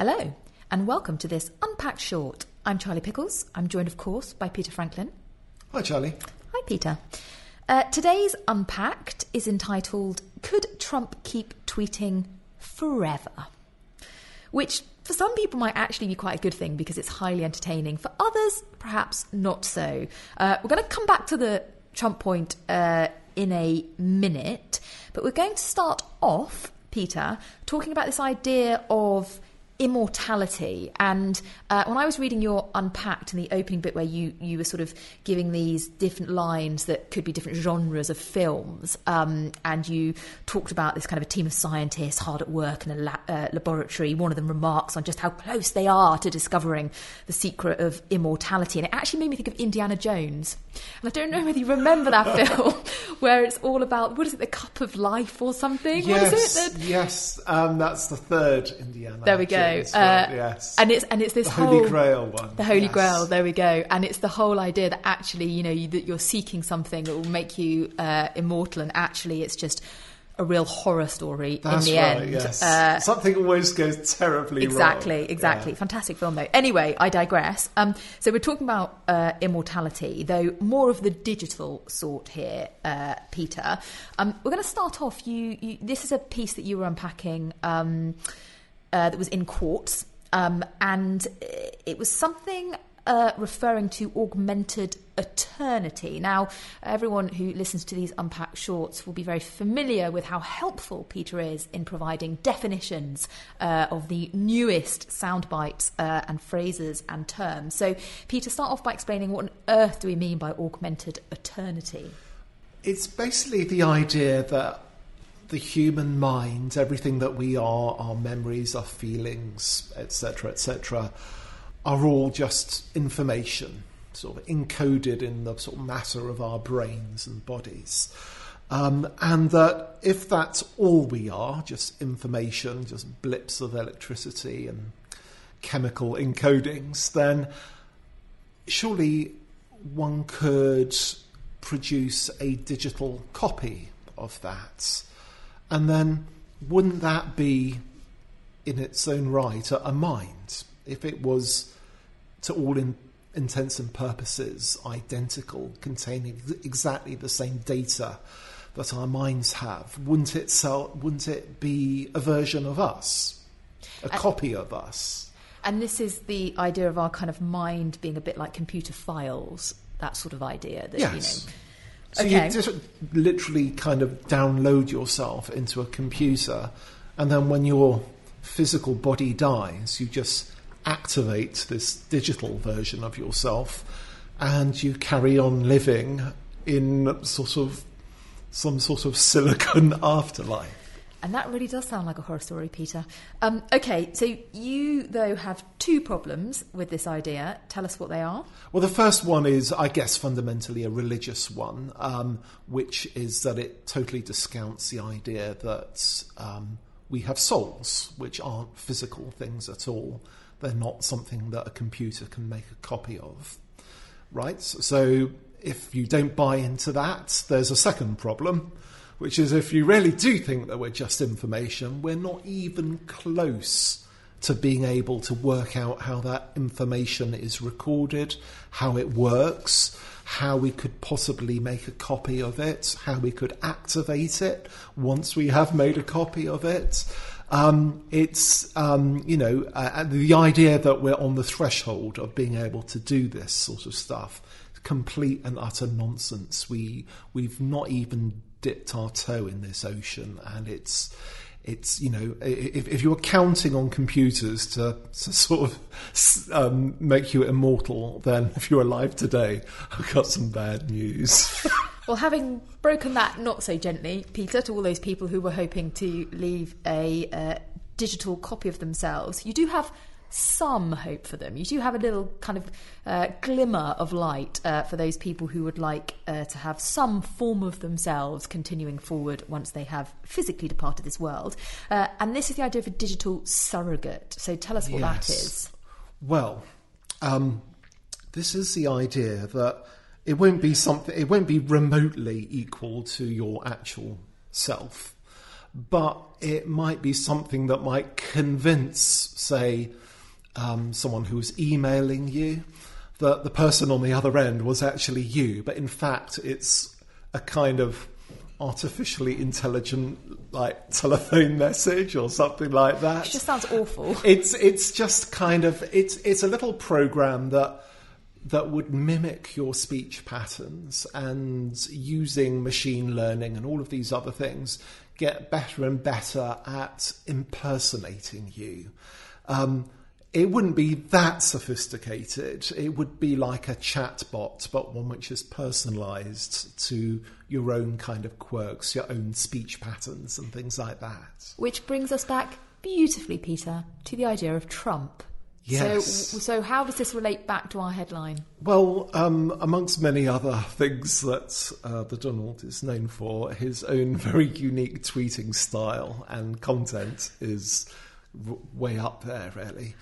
Hello, and welcome to this Unpacked Short. I'm Charlie Pickles. I'm joined, of course, by Peter Franklin. Hi, Charlie. Hi, Peter. Uh, today's Unpacked is entitled Could Trump Keep Tweeting Forever? Which, for some people, might actually be quite a good thing because it's highly entertaining. For others, perhaps not so. Uh, we're going to come back to the Trump point uh, in a minute, but we're going to start off, Peter, talking about this idea of immortality. And uh, when I was reading your Unpacked in the opening bit, where you, you were sort of giving these different lines that could be different genres of films, um, and you talked about this kind of a team of scientists hard at work in a la- uh, laboratory. One of them remarks on just how close they are to discovering the secret of immortality. And it actually made me think of Indiana Jones. And I don't know whether you remember that film, where it's all about, what is it, the cup of life or something? Yes, what is it? Yes, um, that's the third Indiana. There we go. Uh, yes, and it's and it's this the whole Holy Grail one. the Holy yes. Grail. There we go. And it's the whole idea that actually, you know, you, that you're seeking something that will make you uh, immortal, and actually, it's just a real horror story That's in the right. end. Yes, Uh, something always goes terribly Exactly, wrong. exactly. Yeah. Fantastic film, though. Anyway, I digress. Um, so we're talking about uh, immortality, though more of the digital sort here, uh, Peter. Um, we're going to start off. You, you, this is a piece that you were unpacking um, uh, that was in Quartz, um, and it was something uh, referring to augmented eternity. Now, everyone who listens to these unpacked shorts will be very familiar with how helpful Peter is in providing definitions uh, of the newest sound bites uh, and phrases and terms. So, Peter, start off by explaining what on earth do we mean by augmented eternity? It's basically the idea that the human mind, everything that we are, our memories, our feelings, etc., etc., are all just information, sort of encoded in the sort of matter of our brains and bodies. Um, and that if that's all we are, just information, just blips of electricity and chemical encodings, then surely one could produce a digital copy of that. And then wouldn't that be, in its own right, a, a mind? If it was, to all in, intents and purposes, identical, containing exactly the same data that our minds have, wouldn't it, sell, wouldn't it be a version of us? A copy of us? And this is the idea of our kind of mind being a bit like computer files, that sort of idea that, Yes. you know. So Okay. you just literally kind of download yourself into a computer, and then when your physical body dies, you just activate this digital version of yourself, and you carry on living in sort of some sort of silicon afterlife. And that really does sound like a horror story, Peter. Um, okay, so you, though, have two problems with this idea. Tell us what they are. Well, the first one is, I guess, fundamentally a religious one, um, which is that it totally discounts the idea that um, we have souls, which aren't physical things at all. They're not something that a computer can make a copy of, right? So, if you don't buy into that, there's a second problem, which is if you really do think that we're just information, we're not even close to being able to work out how that information is recorded, how it works, how we could possibly make a copy of it, how we could activate it once we have made a copy of it. Um, it's, um, you know, uh, the idea that we're on the threshold of being able to do this sort of stuff, complete and utter nonsense. We, we've not even dipped our toe in this ocean and it's, it's you know if, if you're counting on computers to, to sort of um, make you immortal, then if you're alive today, I've got some bad news. Well, having broken that not so gently, Peter, to all those people who were hoping to leave a uh, digital copy of themselves, you do have some hope for them. You do have a little kind of uh, glimmer of light uh, for those people who would like uh, to have some form of themselves continuing forward once they have physically departed this world. Uh, and this is the idea of a digital surrogate. So tell us what that Yes. is. Well, um, this is the idea that it won't be something. It won't be remotely equal to your actual self, but it might be something that might convince, say, um, someone who was emailing you that the person on the other end was actually you, but in fact, it's a kind of artificially intelligent like telephone message or something like that. It just sounds awful. It's it's just kind of it's it's a little program that that would mimic your speech patterns and using machine learning and all of these other things get better and better at impersonating you. Um, it wouldn't be that sophisticated. It would be like a chat bot, but one which is personalized to your own kind of quirks, your own speech patterns, and things like that. Which brings us back beautifully, Peter, to the idea of Trump. Yes. So, so how does this relate back to our headline? Well, um, amongst many other things that uh, the Donald is known for, his own very unique tweeting style and content is way up there, really.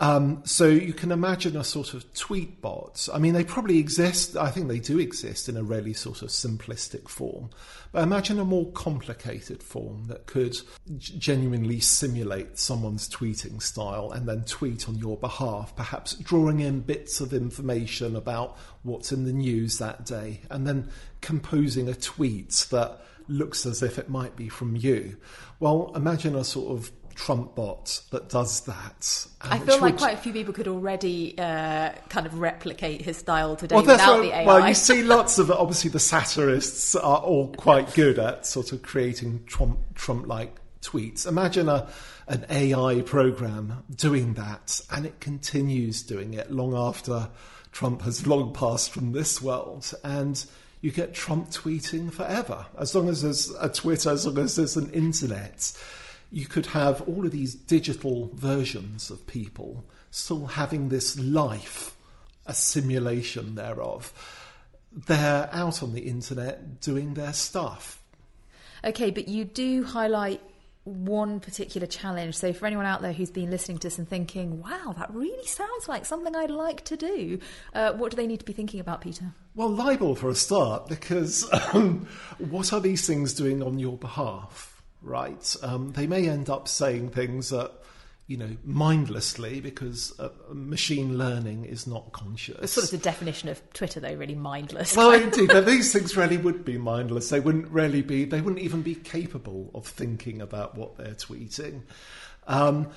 Um, so you can imagine a sort of tweet bot. I mean, they probably exist. I think they do exist in a really sort of simplistic form. But imagine a more complicated form that could genuinely simulate someone's tweeting style and then tweet on your behalf, perhaps drawing in bits of information about what's in the news that day, and then composing a tweet that looks as if it might be from you. Well, imagine a sort of Trump bot that does that. I feel like would- quite a few people could already uh, kind of replicate his style today Well, without what- the AI. well, you see lots of obviously the satirists are all quite good at sort of creating Trump Trump-like tweets. Imagine a an AI program doing that, and it continues doing it long after Trump has long passed from this world, and you get Trump tweeting forever as long as there's a Twitter, as long as there's an internet. You could have all of these digital versions of people still having this life a simulation thereof. They're out on the internet doing their stuff. Okay, but you do highlight one particular challenge. So, for anyone out there who's been listening to this and thinking, wow, that really sounds like something I'd like to do, uh, what do they need to be thinking about, Peter? Well, libel for a start, because um, what are these things doing on your behalf, right? Um, they may end up saying things that, you know, mindlessly because uh, machine learning is not conscious. It's sort of the definition of Twitter, though, really mindless. Well, indeed, but these things really would be mindless. They wouldn't really be. They wouldn't even be capable of thinking about what they're tweeting. Um,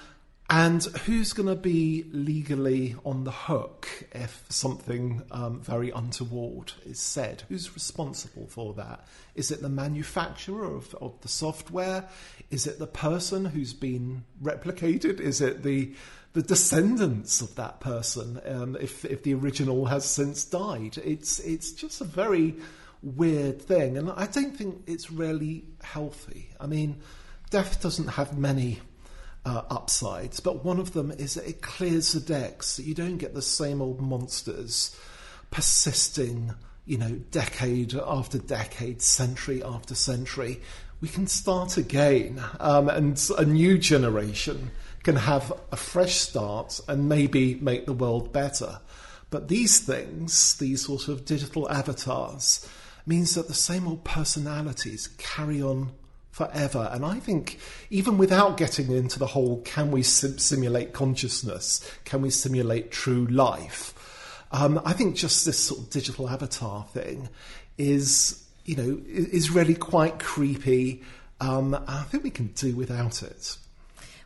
and who's going to be legally on the hook if something um, very untoward is said? Who's responsible for that? Is it the manufacturer of, of the software? Is it the person who's been replicated? Is it the the descendants of that person um, if if the original has since died? It's it's just a very weird thing, and I don't think it's really healthy. I mean, death doesn't have many uh, upsides, but one of them is that it clears the decks. You don't get the same old monsters persisting, you know, decade after decade, century after century. We can start again, um, and a new generation can have a fresh start and maybe make the world better. But these things, these sort of digital avatars, means that the same old personalities carry on forever. And I think, even without getting into the whole can we sim- simulate consciousness, can we simulate true life, um, I think just this sort of digital avatar thing is, you know, is really quite creepy. Um, I think we can do without it.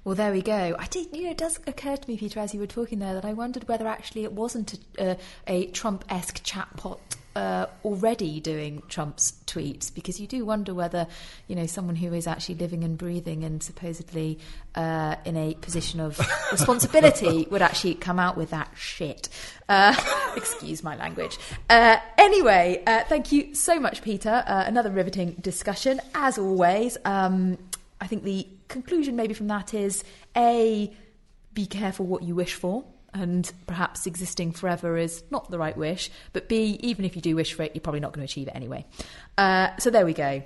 Well, there we go. I did, you know, it does occur to me, Peter, as you were talking there, that I wondered whether actually it wasn't a, uh, a Trump-esque chatbot uh, already doing Trump's tweets, because you do wonder whether, you know, someone who is actually living and breathing and supposedly uh, in a position of responsibility would actually come out with that shit. Uh, excuse my language. Uh, anyway, uh, thank you so much, Peter. Uh, another riveting discussion, as always. Um, I think the conclusion maybe from that is A, be careful what you wish for, and perhaps existing forever is not the right wish, but B, even if you do wish for it, you're probably not going to achieve it anyway. Uh, so there we go.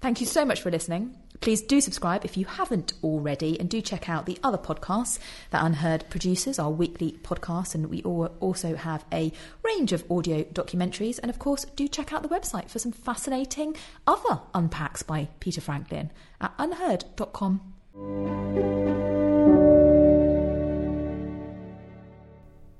Thank you so much for listening. Please do subscribe if you haven't already, and do check out the other podcasts that UnHerd produces, our weekly podcast, and we also have a range of audio documentaries. And of course, do check out the website for some fascinating other unpacks by Peter Franklin at unherd.com.